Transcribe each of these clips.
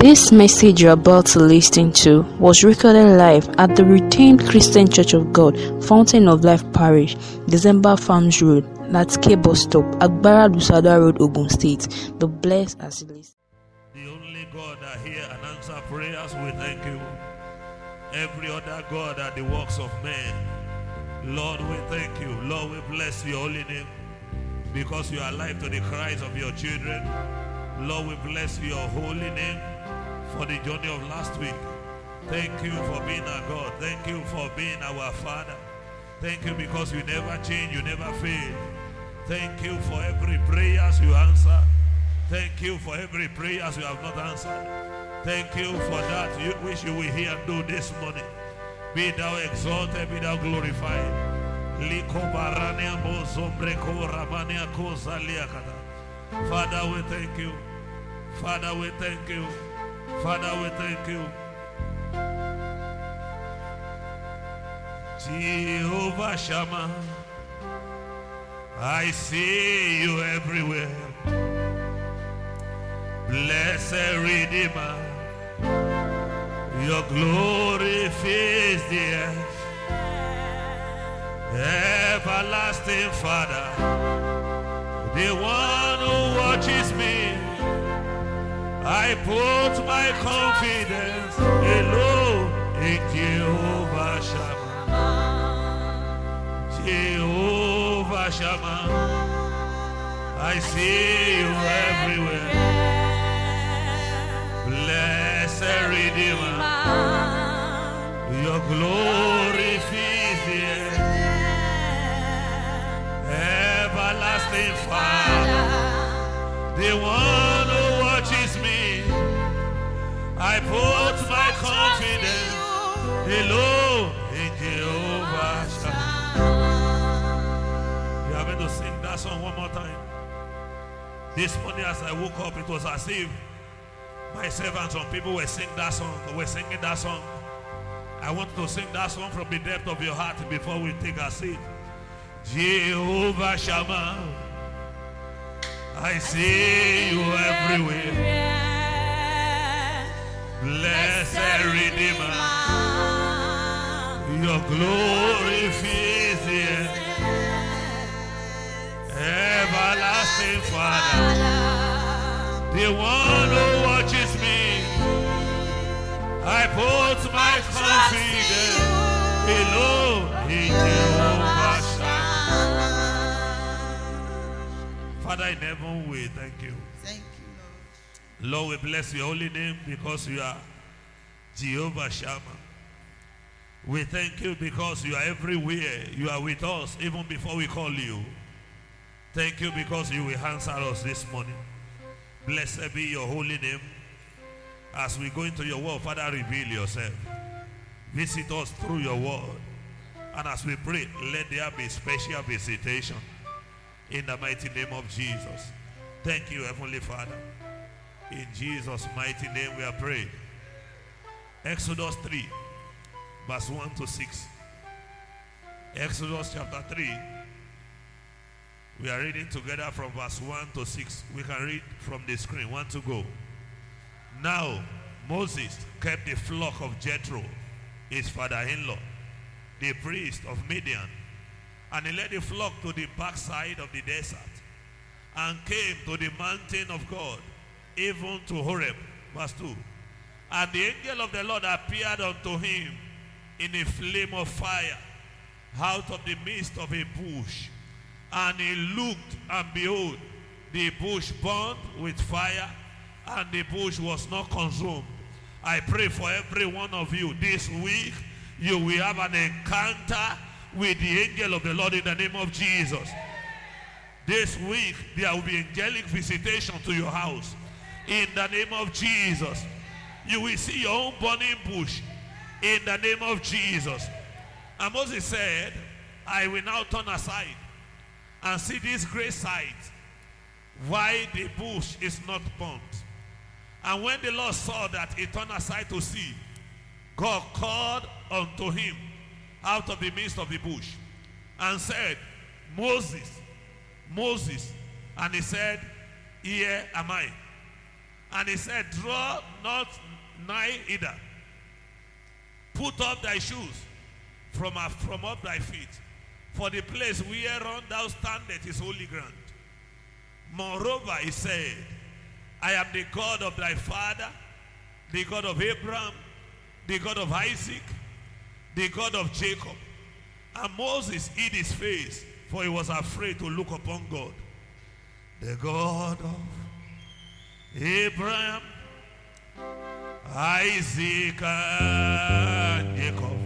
This message you're about to listen to was recorded live at the Redeemed Christian Church of God, Fountain of Life Parish, December Farms Road, Natke Bus Stop, Agbara Lusada Road, Ogun State. The blessed as you listen. The only God that hear and answer prayers, we thank you. Every other God are the works of men. Lord, we thank you. Lord, we bless your holy name because you are alive to the cries of your children. Lord, we bless your holy name for the journey of last week. Thank you for being our God. Thank you for being our Father. Thank you because you never change, you never fail. Thank you for every prayers you answer. Thank you for every prayers you have not answered. Thank you for that you, which you will hear and do this morning. Be thou exalted, be thou glorified. Father, we thank you. Father, we thank you. Father, we thank you. Jehovah Shammah, I see you everywhere. Blessed Redeemer, your glory fills the earth. Everlasting Father, the one who watches me. I put my confidence alone in Jehovah Shammah. Jehovah Shammah. I see you everywhere. Blessed Redeemer. Your glory fills the earth. Everlasting Father. The one. I put my confidence alone in Jehovah Shammah. You are going to sing that song one more time. This morning as I woke up, it was as if myself and some people were singing that song. Were singing that song. I want to sing that song from the depth of your heart before we take a seat. Jehovah Shammah. I see you everywhere. Blessed Redeemer, your glory fills the earth. Everlasting Father, the one who watches me. I put my confidence alone in Jehovah Shammah. Father in heaven, we thank you. Thank you, Lord. We bless your holy name because you are Jehovah Shammah. We thank you because you are everywhere. You are with us even before we call you. Thank you because you will answer us this morning. Blessed be your holy name. As we go into your word, Father, reveal yourself. Visit us through your word. And as we pray, let there be special visitation in the mighty name of Jesus. Thank you, Heavenly Father. In Jesus' mighty name we are praying. Exodus 3, verse 1 to 6. Exodus chapter 3. We are reading together from verse 1 to 6. We can read from the screen. One to go. Now Moses kept the flock of Jethro, his father-in-law, the priest of Midian, and he led the flock to the backside of the desert and came to the mountain of God, even to Horeb. Verse 2. And the angel of the Lord appeared unto him in a flame of fire out of the midst of a bush. And he looked, and behold, the bush burned with fire, and the bush was not consumed. I pray for every one of you this week, you will have an encounter with the angel of the Lord in the name of Jesus. This week, there will be angelic visitation to your house. In the name of Jesus. You will see your own burning bush. In the name of Jesus. And Moses said, I will now turn aside and see this great sight. Why the bush is not burnt. And when the Lord saw that he turned aside to see, God called unto him out of the midst of the bush and said, Moses, Moses. And he said, Here am I. And he said, Draw not nigh either. Put up thy shoes from, from up thy feet. For the place whereon thou standest is holy ground. Moreover, he said, I am the God of thy father, the God of Abraham, the God of Isaac, the God of Jacob. And Moses hid his face, for he was afraid to look upon God. The God of Abraham, Isaac, and Jacob.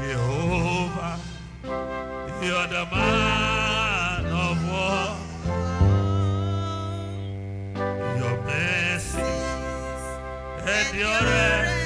Jehovah, you're the man of war. Your mercy endureth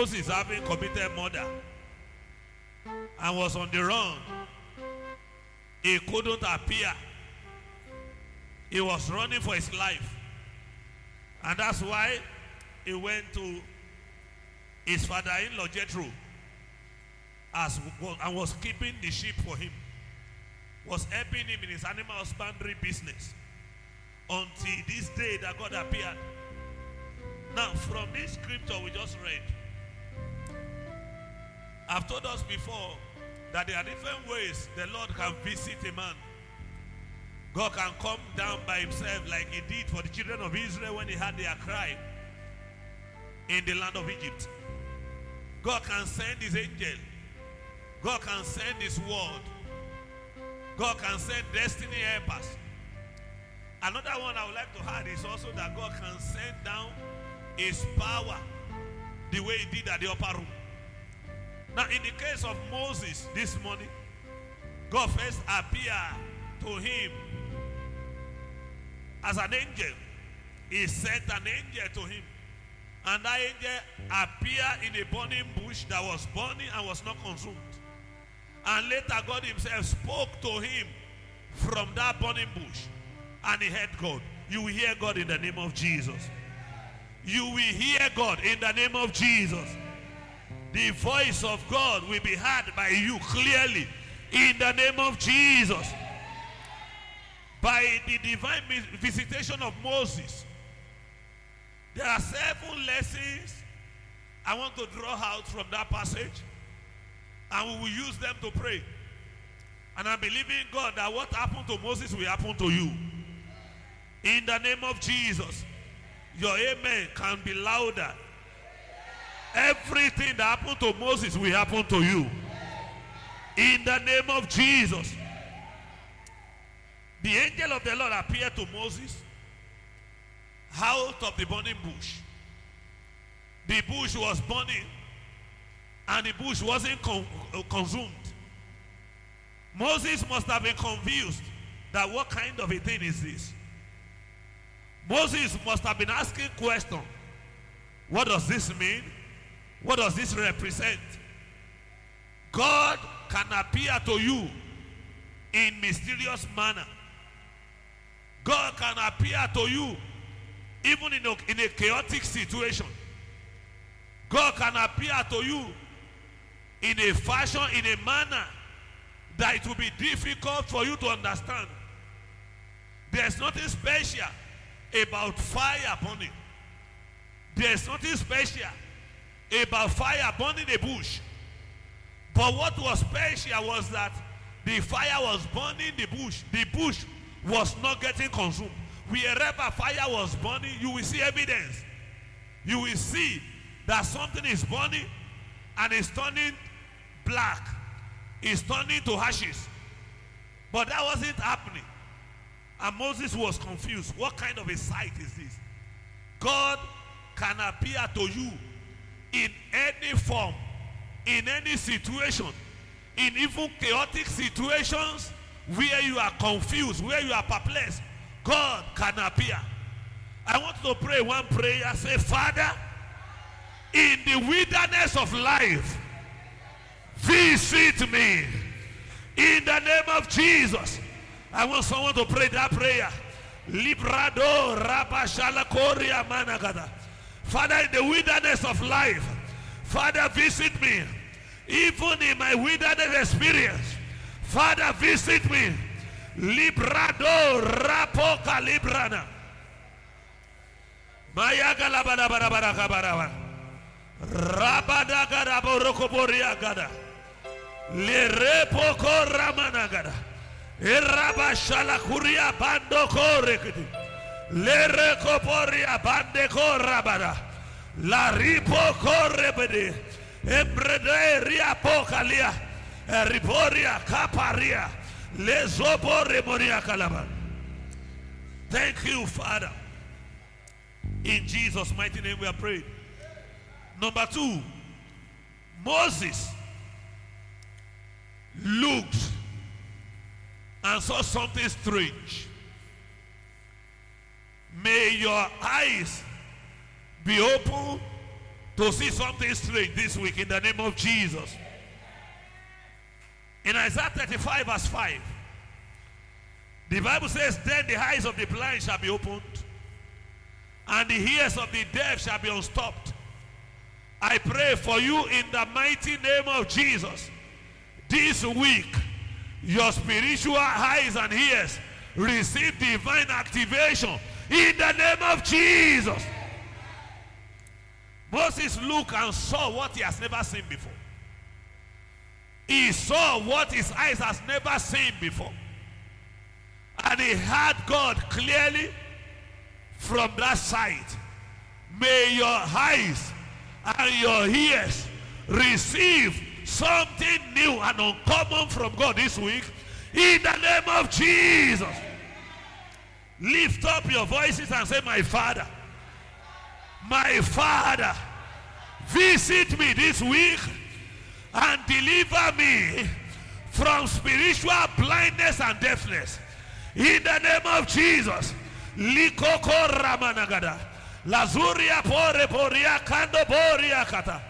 Moses having committed murder and was on the run. He couldn't appear. He was running for his life. And that's why he went to his father-in-law Jethro as and was keeping the sheep for him. Was helping him in his animal husbandry business until this day that God appeared. Now, from this scripture we just read, I've told us before that there are different ways the Lord can visit a man. God can come down by himself like he did for the children of Israel when they had their cry in the land of Egypt. God can send his angel. God can send his word. God can send destiny helpers. Another one I would like to add is also that God can send down his power the way he did at the upper room. Now, in the case of Moses this morning, God first appeared to him as an angel. He sent an angel to him. And that angel appeared in a burning bush that was burning and was not consumed. And later, God Himself spoke to him from that burning bush. And he heard God. You will hear God in the name of Jesus. You will hear God in the name of Jesus. The voice of God will be heard by you clearly in the name of Jesus. By the divine visitation of Moses, there are seven lessons I want to draw out from that passage, and we will use them to pray. And I believe in God that what happened to Moses will happen to you. In the name of Jesus, your amen can be louder. Everything that happened to Moses will happen to you. In the name of Jesus. The angel of the Lord appeared to Moses out of the burning bush. The bush was burning and the bush wasn't uh, consumed. Moses must have been confused that what kind of a thing is this? Moses must have been asking questions. What does this mean? What does this represent? God can appear to you in mysterious manner. God can appear to you even in a, in a chaotic situation. God can appear to you in a fashion, in a manner that it will be difficult for you to understand. There's nothing special about fire burning. There's nothing special about fire burning the bush. But what was special was that the fire was burning the bush. The bush was not getting consumed. Wherever fire was burning, you will see evidence. You will see that something is burning and is turning black, is turning to ashes. But that wasn't happening. And Moses was confused. What kind of a sight is this? God can appear to you in any form, in any situation, in even chaotic situations where you are confused, where you are perplexed. God can appear. I want to pray one prayer. Say, Father, in the wilderness of life, visit me. In the name of Jesus. I want someone to pray that prayer. Librado Rabashalakoria Managada. Father, in the wilderness of life, Father, visit me. Even in my wilderness experience, Father, visit me. Librado Rapoka Librana. Mayagala Barabarabarabarabara. Rabadagada Borokoboriagada. Lerepoko Ramanagada. Eraba Shalakuria Bando Korekiti. Lere Koporia Bande Korabada. La Ripo Korebede. Embrede Riapokalia. Riporia Kaparia. Lezobore Moria Kalaba. Thank you, Father. In Jesus' mighty name we are praying. Number two, Moses looked and saw something strange. May your eyes be open to see something strange this week in the name of Jesus. In Isaiah 35, verse 5, the Bible says, Then the eyes of the blind shall be opened, and the ears of the deaf shall be unstopped. I pray for you in the mighty name of Jesus. This week, your spiritual eyes and ears receive divine activation in the name of Jesus. Moses looked and saw what he has never seen before. He saw what his eyes has never seen before. And he heard God clearly from that side. May your eyes and your ears receive something new and uncommon from God this week in the name of Jesus. Lift up your voices and say, My Father, my Father, visit me this week and deliver me from spiritual blindness and deafness. In the name of Jesus. Likoko Ramanagada. Lazuria pore poria kando boria kata.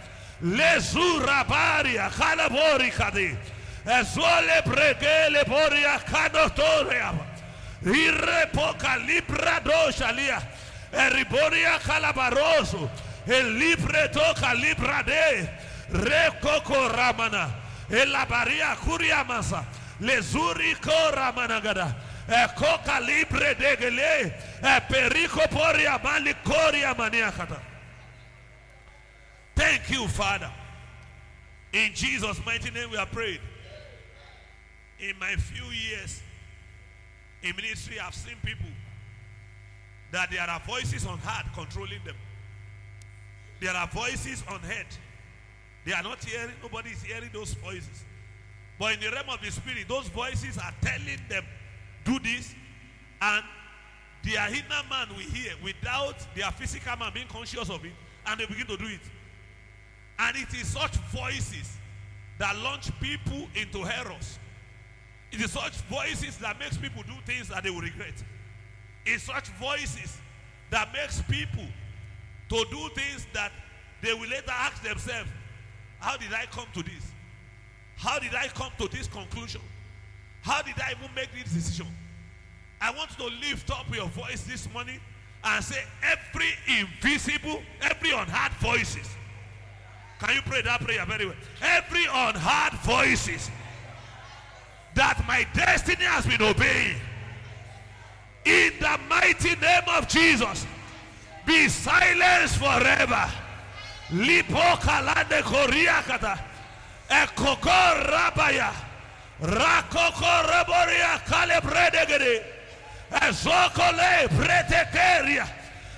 Lezura baria kalabori kadi. Ezole bregele boria kando torea. Irrepoka libra doshalia. Eriboria calabaroso. El libre toca libra de. Recoco ramana. Elabaria curia masa. Lezurico ramanagada. Coca libre de gele. E Perico poria malicoria maniacata. Thank you, Father. In Jesus' mighty name we are prayed. In my few years in ministry, I've seen people that there are voices on heart controlling them. There are voices on head. They are not hearing, nobody is hearing those voices. But in the realm of the spirit, those voices are telling them, do this, and their inner man will hear without their physical man being conscious of it, and they begin to do it. And it is such voices that launch people into errors. It is such voices that makes people do things that they will regret. It's such voices that makes people to do things that they will later ask themselves, how did I come to this? How did I come to this conclusion? How did I even make this decision? I want to lift up your voice this morning and say, every invisible, every unheard voices. Can you pray that prayer very well? Every unheard voices that my destiny has been obeyed. In the mighty name of Jesus, be silenced forever. Lipo kalande koriakata. Ekoko rabaya. Rakoko raboria kalebredegede. Ezokole pretekeria.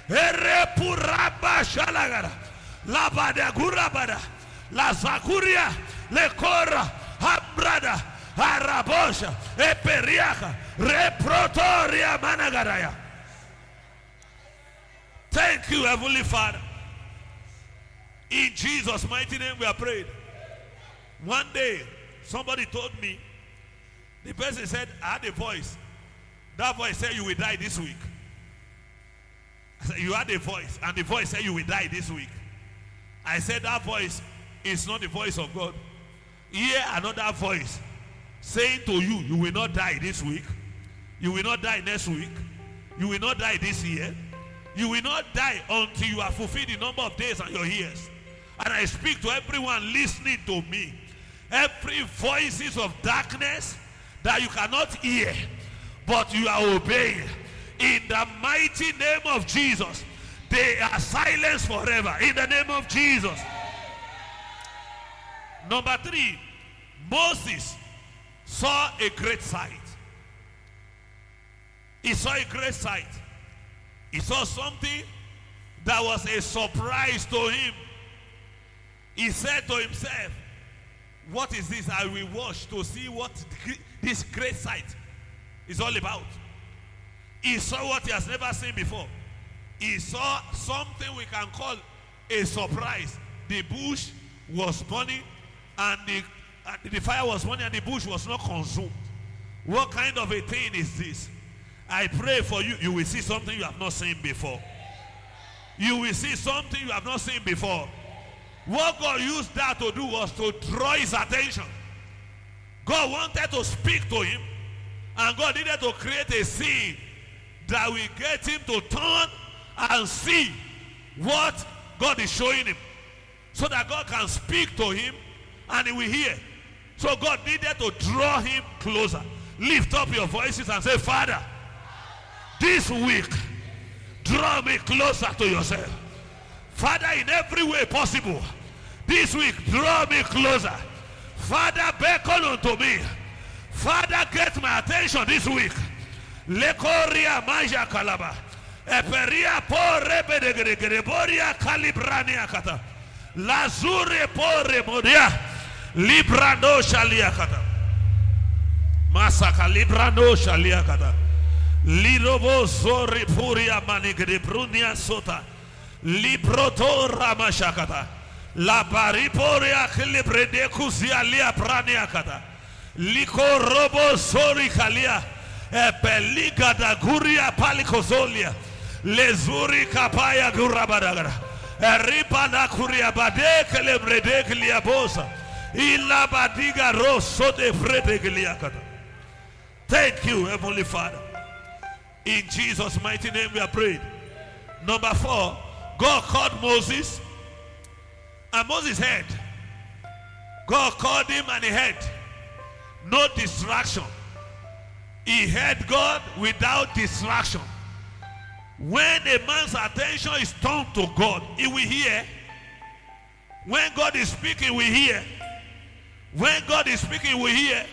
Ere puraba shalagara. La bada gurabada. La zakuria. Le kora. Arabosha. Eperiaka. Reprotoria managaraya. Thank you, Heavenly Father. In Jesus' mighty name we are prayed. One day, somebody told me, the person said, I had a voice. That voice said, You will die this week. I said, You had a voice, and the voice said, You will die this week. I said, That voice is not the voice of God. Hear another voice saying to you, You will not die this week. You will not die next week. You will not die this year. You will not die until you have fulfilled the number of days and your years. And I speak to everyone listening to me. Every voices of darkness that you cannot hear, but you are obeying. In the mighty name of Jesus, they are silenced forever. In the name of Jesus. Number three, Moses saw a great sight. He saw a great sight. He saw something that was a surprise to him. He said to himself, What is this I will watch to see what this great sight is all about? He saw what he has never seen before. He saw something we can call a surprise. The bush was burning and the, the fire was burning and the bush was not consumed. What kind of a thing is this? I pray for you, you will see something you have not seen before. You will see something you have not seen before. What God used that to do was to draw his attention. God wanted to speak to him, and God needed to create a scene that will get him to turn and see what God is showing him. So that God can speak to him and he will hear. So God needed to draw him closer. Lift up your voices and say, Father, this week, draw me closer to yourself. Father, in every way possible, this week, draw me closer. Father, beckon unto me. Father, get my attention this week. Lekoria kalaba. Eperia calibrania kata. Lazure. Λιμπράνος άλλια κατά, μάσακα λιμπράνος άλλια κατά, λιρόβος όρι πουριαμάνη γρεμπρούνια σότα, λιπροτούρα μασιά κατά, λαμπριπόρια κλεμπρένε κουζιαλιά πράνια κατά, λικορόβος όρι καλιά, επελίγατα γουρια πάλι κοζολιά, λεζουρικά πάγια γουραμάδα γρα, εριπανάκουρια. Thank you, Heavenly Father. In Jesus' mighty name we are prayed. Number four, God called Moses and Moses heard. God called him and he heard. No distraction. He heard God without distraction. When a man's attention is turned to God, he will hear. When God is speaking, we hear. When God is speaking, we hear.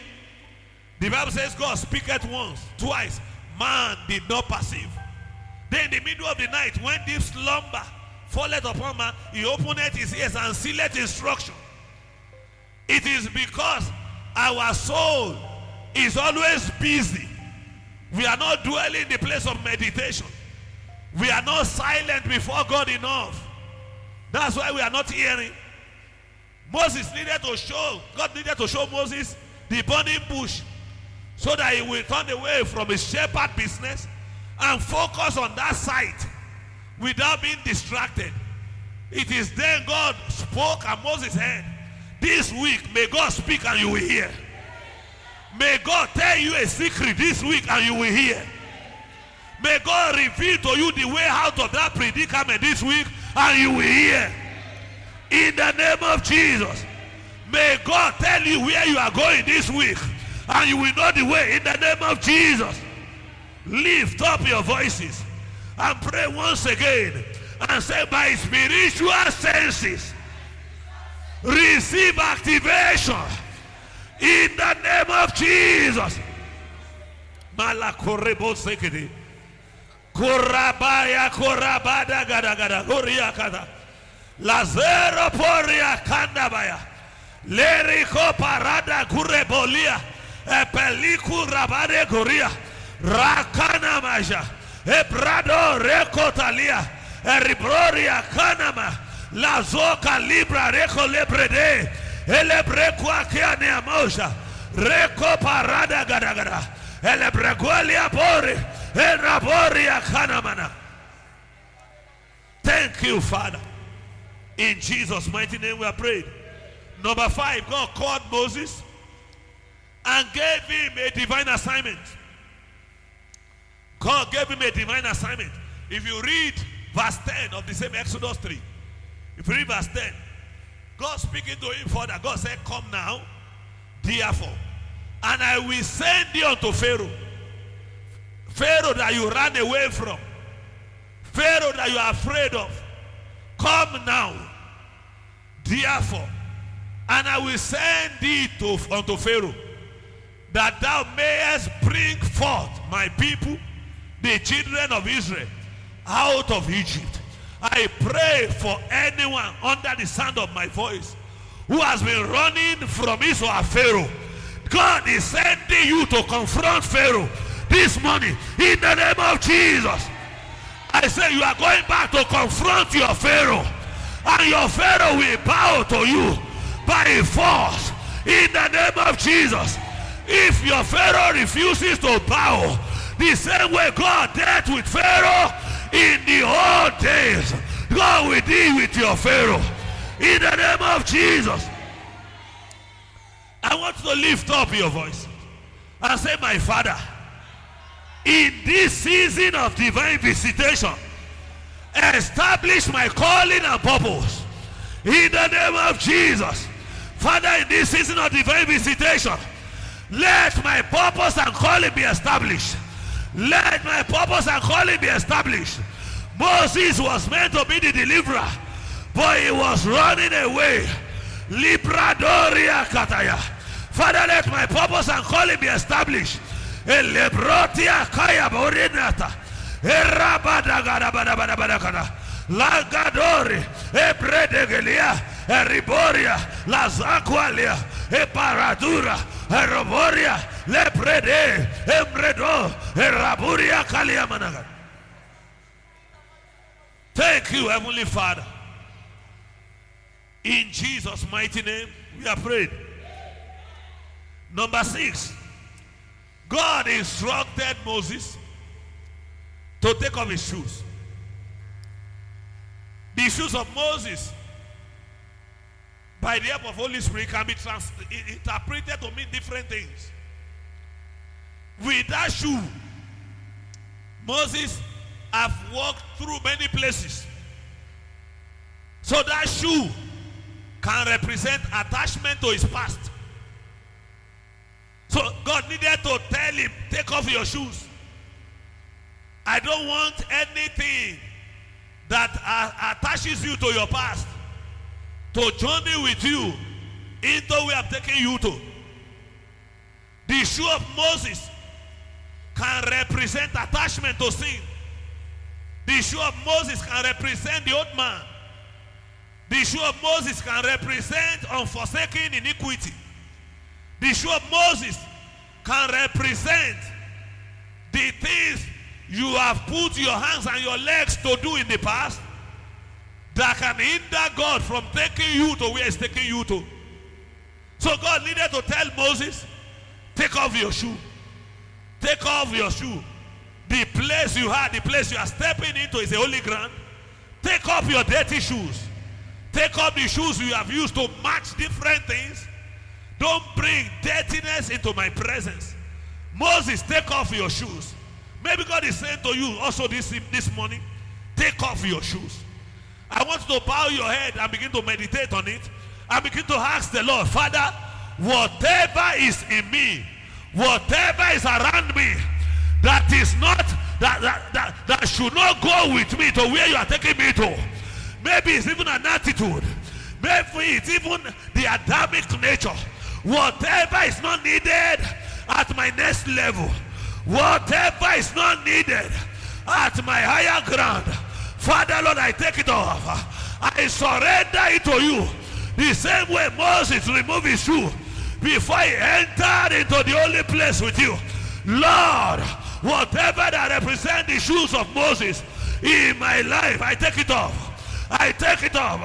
The Bible says God speaketh once, twice. Man did not perceive. Then in the middle of the night, when deep slumber falleth upon man, he openeth his ears and sealed instruction. It is because our soul is always busy. We are not dwelling in the place of meditation. We are not silent before God enough. That's why we are not hearing. Moses needed to show, God needed to show Moses the burning bush so that he will turn away from his shepherd business and focus on that site without being distracted. It is then God spoke and Moses heard. This week, may God speak and you will hear. May God tell you a secret this week and you will hear. May God reveal to you the way out of that predicament this week and you will hear. In the name of Jesus. May God tell you where you are going this week and you will know the way in the name of Jesus. Lift up your voices and pray once again and say, by spiritual senses, receive activation in the name of Jesus. Malakorebo. Korabaya korabada gada gada. Koria kata. Lazero poria kandabaya. Leriko parada kurebolia. Epeliku rabade guria. Rakana maja. Ebrado rekotalia. Eribroria kanama. Lazoka libra reko lebrede. Elebrekwa kia neamosha. Reko parada gadagada. Elebregualia bori. Eraboria kanamana. Thank you, Father. In Jesus' mighty name we are prayed. Number five, God called Moses and gave him a divine assignment. God gave him a divine assignment. If you read verse 10 of the same Exodus 3, if you read verse 10, God speaking to him further, God said, Come now, therefore, and I will send thee unto Pharaoh. Pharaoh that you ran away from. Pharaoh that you are afraid of. Come now, therefore, and I will send thee to, unto Pharaoh, that thou mayest bring forth my people, the children of Israel, out of Egypt. I pray for anyone under the sound of my voice who has been running from Israel Pharaoh. God is sending you to confront Pharaoh this morning in the name of Jesus. I say you are going back to confront your Pharaoh, and your Pharaoh will bow to you by force in the name of Jesus. If your Pharaoh refuses to bow, the same way God dealt with Pharaoh in the old days, God will deal with your Pharaoh in the name of Jesus. I want to lift up your voice and say, My Father, in this season of divine visitation, establish my calling and purpose in the name of Jesus. Father, in this season of divine visitation, let my purpose and calling be established. Let my purpose and calling be established. Moses was meant to be the deliverer, but he was running away. Libradoria kataya. Father, let my purpose and calling be established. Elebrotia kaya borinata. Lagadori. Ebredegelia. Eriboria. Lazaqualia. Eparadura. Eroboria. Leprede. Embredo. Eraburia kaliamanaga. Thank you, Heavenly Father. In Jesus' mighty name, we are prayed. Number six, God instructed Moses to take off his shoes. The shoes of Moses, by the help of Holy Spirit, can be trans- interpreted to mean different things. With that shoe, Moses have walked through many places. So that shoe can represent attachment to his past. So God needed to tell him, take off your shoes. I don't want anything that uh, attaches you to your past to journey with you into where I'm taking you to. The shoe of Moses can represent attachment to sin. The shoe of Moses can represent the old man. The shoe of Moses can represent unforsaken iniquity. The shoe of Moses can represent the things you have put your hands and your legs to do in the past that can hinder God from taking you to where He's taking you to. So God needed to tell Moses, take off your shoe. Take off your shoe. The place you are, the place you are stepping into is a holy ground. Take off your dirty shoes. Take off the shoes you have used to match different things. Don't bring dirtiness into my presence. Moses, take off your shoes. Maybe God is saying to you also this, this morning, take off your shoes. I want you to bow your head and begin to meditate on it and begin to ask the Lord, Father, whatever is in me, whatever is around me that is not, that, that, that, that should not go with me to where you are taking me to. Maybe it's even an attitude. Maybe it's even the Adamic nature. Whatever is not needed at my next level, whatever is not needed at my higher ground, Father Lord, I take it off. I surrender it to you. The same way Moses removed his shoe before he entered into the holy place with you. Lord, whatever that represent the shoes of Moses in my life, I take it off. I take it off.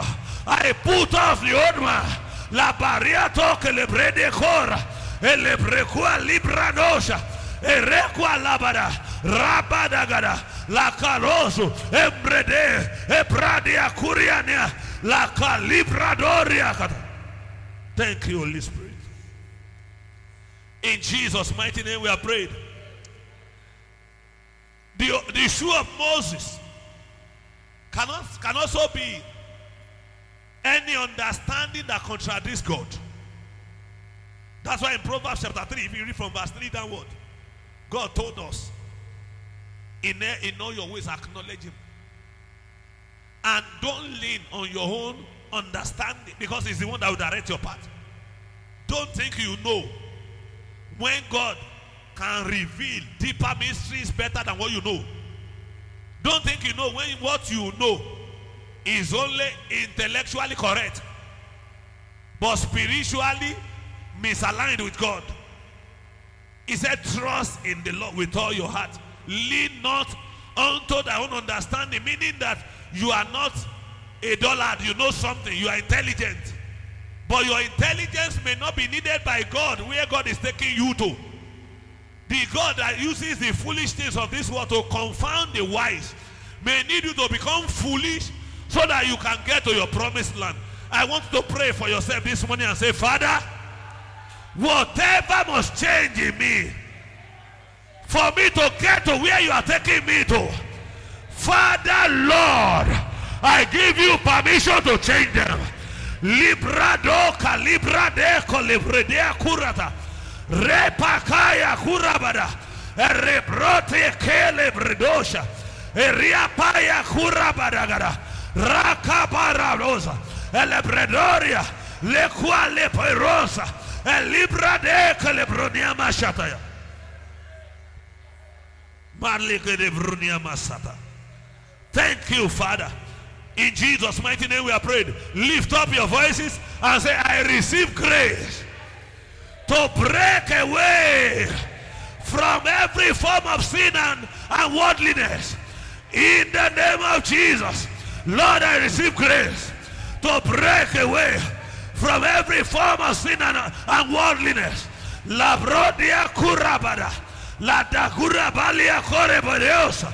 I put off the old man. La barriato che le cora e le brecua nosha e recua labada rabadagada la caloso e brede e curiania la calibra thank you holy spirit. In jesus mighty name we are prayed. The, the shoe of moses cannot can also be any understanding that contradicts God. That's why in Proverbs chapter 3, if you read from verse 3 downward, God told us, in, in all your ways, acknowledge Him. And don't lean on your own understanding because He's the one that will direct your path. Don't think you know when God can reveal deeper mysteries better than what you know. Don't think you know when what you know is only intellectually correct, but spiritually misaligned with God. He said, Trust in the Lord with all your heart. Lean not unto thy own understanding, meaning that you are not a dullard, you know something, you are intelligent. But your intelligence may not be needed by God where God is taking you to. The God that uses the foolish things of this world to confound the wise may need you to become foolish so that you can get to your promised land. I want to pray for yourself this morning and say, Father, whatever must change in me for me to get to where you are taking me to, Father, Lord, I give you permission to change them. Librado calibra de colibredea curata. Repakaya curabada. Rebrote kelebredosha. Eriapaya curabadagada. Rakabararosa, Elebredoria, Le Quale Elibra de Calebronia Mashataya. Thank you, Father. In Jesus' mighty name we are prayed. Lift up your voices and say, I receive grace to break away from every form of sin and, and worldliness. In the name of Jesus. Lord, I receive grace to break away from every form of sin and, and worldliness. La brodia curabada, la da curabalia corebadeosa,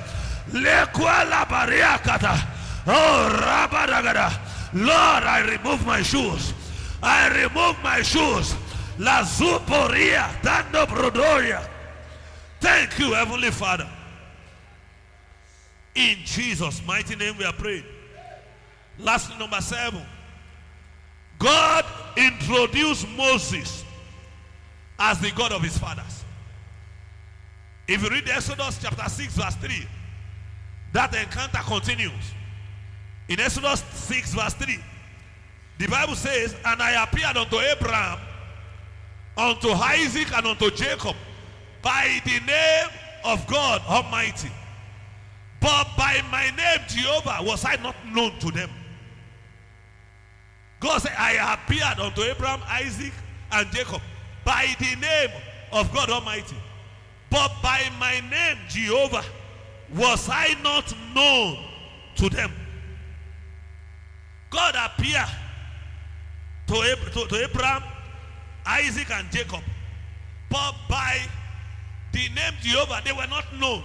le quala bariacata, oh rabadagada. Lord, I remove my shoes. I remove my shoes. La zuporia, dando brodoria. Thank you, Heavenly Father. In Jesus' mighty name we are praying. Lastly, number seven. God introduced Moses as the God of his fathers. If you read Exodus chapter 6, verse 3, that encounter continues. In Exodus 6, verse 3, the Bible says, And I appeared unto Abraham, unto Isaac, and unto Jacob by the name of God Almighty. But by my name, Jehovah, was I not known to them. God said, I appeared unto Abraham, Isaac, and Jacob by the name of God Almighty. But by my name, Jehovah, was I not known to them. God appeared to, Ab- to, to Abraham, Isaac, and Jacob. But by the name Jehovah, they were not known.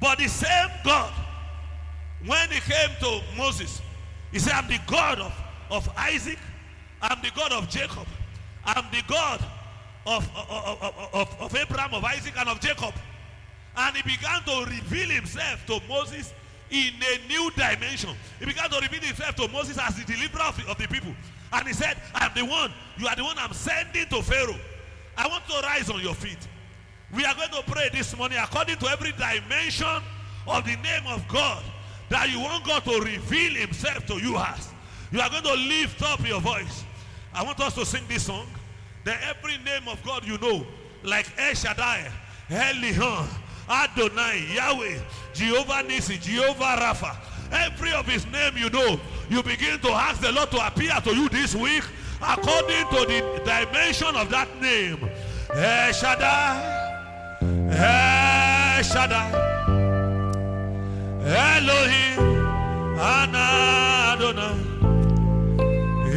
But the same God, when he came to Moses, he said, I'm the God of, of Isaac, I'm the God of Jacob, I'm the God of, of, of, of, Abraham, of Isaac, and of Jacob. And he began to reveal himself to Moses in a new dimension. He began to reveal himself to Moses as the deliverer of the, of the people. And he said, I'm the one, you are the one I'm sending to Pharaoh. I want to rise on your feet. We are going to pray this morning according to every dimension of the name of God that you want God to reveal himself to you as. You are going to lift up your voice. I want us to sing this song. That every name of God you know, like El Shaddai, Elyon, Adonai, Yahweh, Jehovah Nisi, Jehovah Rapha, every of his name you know, you begin to ask the Lord to appear to you this week according to the dimension of that name. El Shaddai, El Shaddai, Elohim, Anadonai.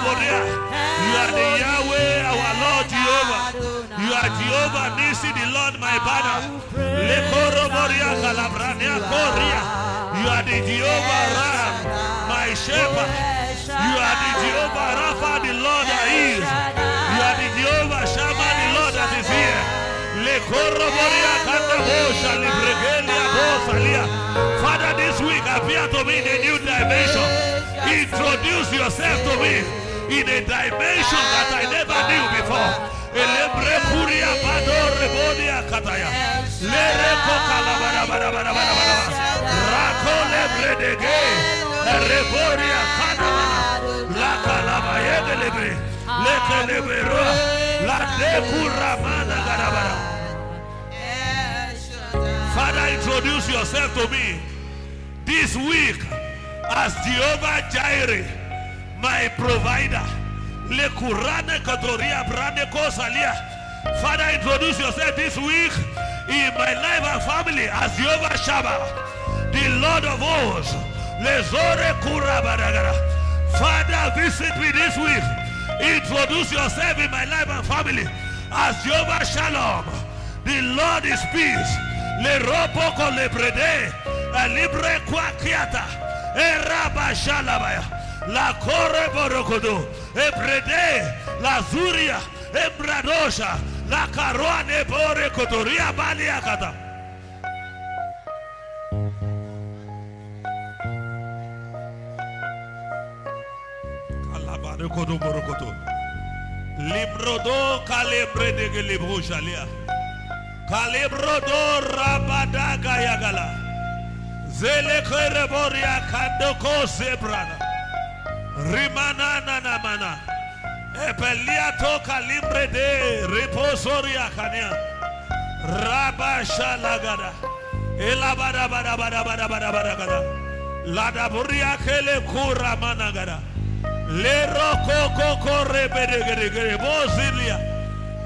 You are the Yahweh, our Lord Jehovah. You are Jehovah Nisi, the Lord my banner. You are the Jehovah Ram, my shepherd. You are the Jehovah Rapha, the Lord that is. You are the Jehovah Shammah, the Lord that is here. Father, this week appear to me in a new dimension. Introduce yourself to me in a dimension that I never knew before. Elebre kuria bado rebodia kataya. Lere kokala bara bara bara bara. Rako lebre dege. Rebodia kanamana. La kalaba yege lebre. Leke lebre roa. La de kuramana garabara. Father, introduce yourself to me this week as Jehovah Jireh, my provider. Father, introduce yourself this week in my life and family as Jehovah Shammah, the Lord of hosts. Father, visit me this week. Introduce yourself in my life and family as Jehovah Shalom. The Lord is peace. Le ropo con le. A libre qua kiata. E raba shalabaya. la corre borocodo, ebrede, la zuria, ebradosha, la caruane borocodoria baliacata. Borocodo borocodo. Librodo calebre de gelibrujalia. Calibrodo rabadaga yagala. Zele kereboria kandoko sebrana. Rimana na mana. Epeliato calibre de reposoria kania. Rabasha lagada. Elabada bada bada bada bada bada gada. Lada buria kele kura managada. Le roko koko rebede gede bozilia.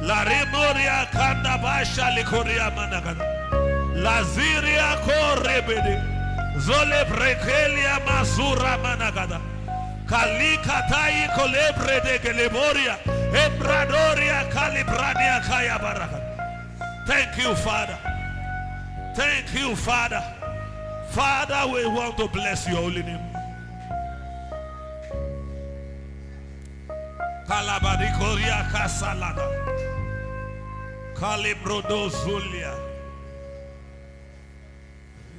La remoria kanda basha likoria managada. La ziria korebede. Zole brekelia masura managada. Kalikatai kolebre de geleboria. Embradoria calibrania kaya. Thank you, Father. Thank you, Father. Father, we want to bless your holy name. Kalabadikoria kasalada. Kalibrodo zulia.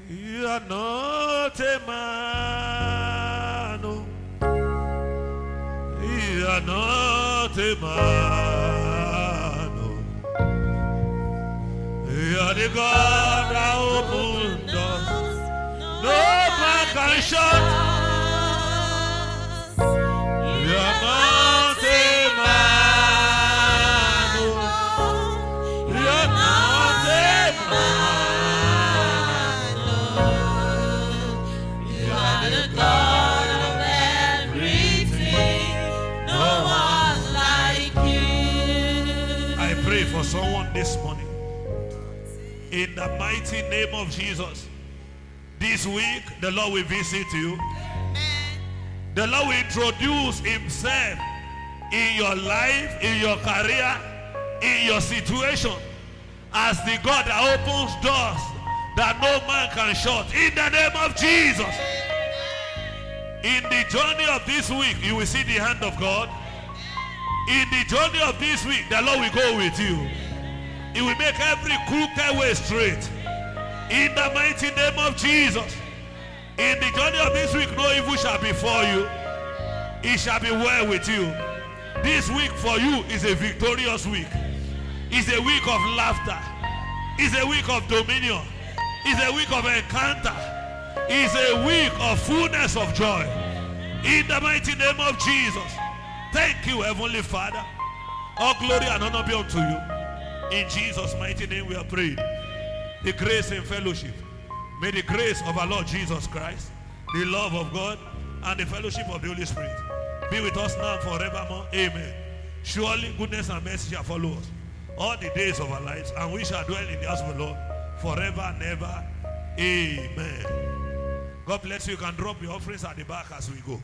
You are not a man. are not a man. You are the God doors. No man can shut. In the mighty name of Jesus. This week, the Lord will visit you. The Lord will introduce himself in your life, in your career, in your situation as the God that opens doors that no man can shut. In the name of Jesus. In the journey of this week, you will see the hand of God. In the journey of this week, the Lord will go with you. He will make every crooked way straight. In the mighty name of Jesus. In the journey of this week, no evil shall befall you. It shall be well with you. This week for you is a victorious week. It's a week of laughter. It's a week of dominion. It's a week of encounter. It's a week of fullness of joy. In the mighty name of Jesus. Thank you, Heavenly Father. All glory and honor be unto you. In Jesus' mighty name we are praying. The grace and fellowship. May the grace of our Lord Jesus Christ, the love of God, and the fellowship of the Holy Spirit be with us now forevermore. Amen. Surely goodness and mercy shall follow us all the days of our lives, and we shall dwell in the house of the Lord forever and ever. Amen. God bless you. You can drop your offerings at the back as we go.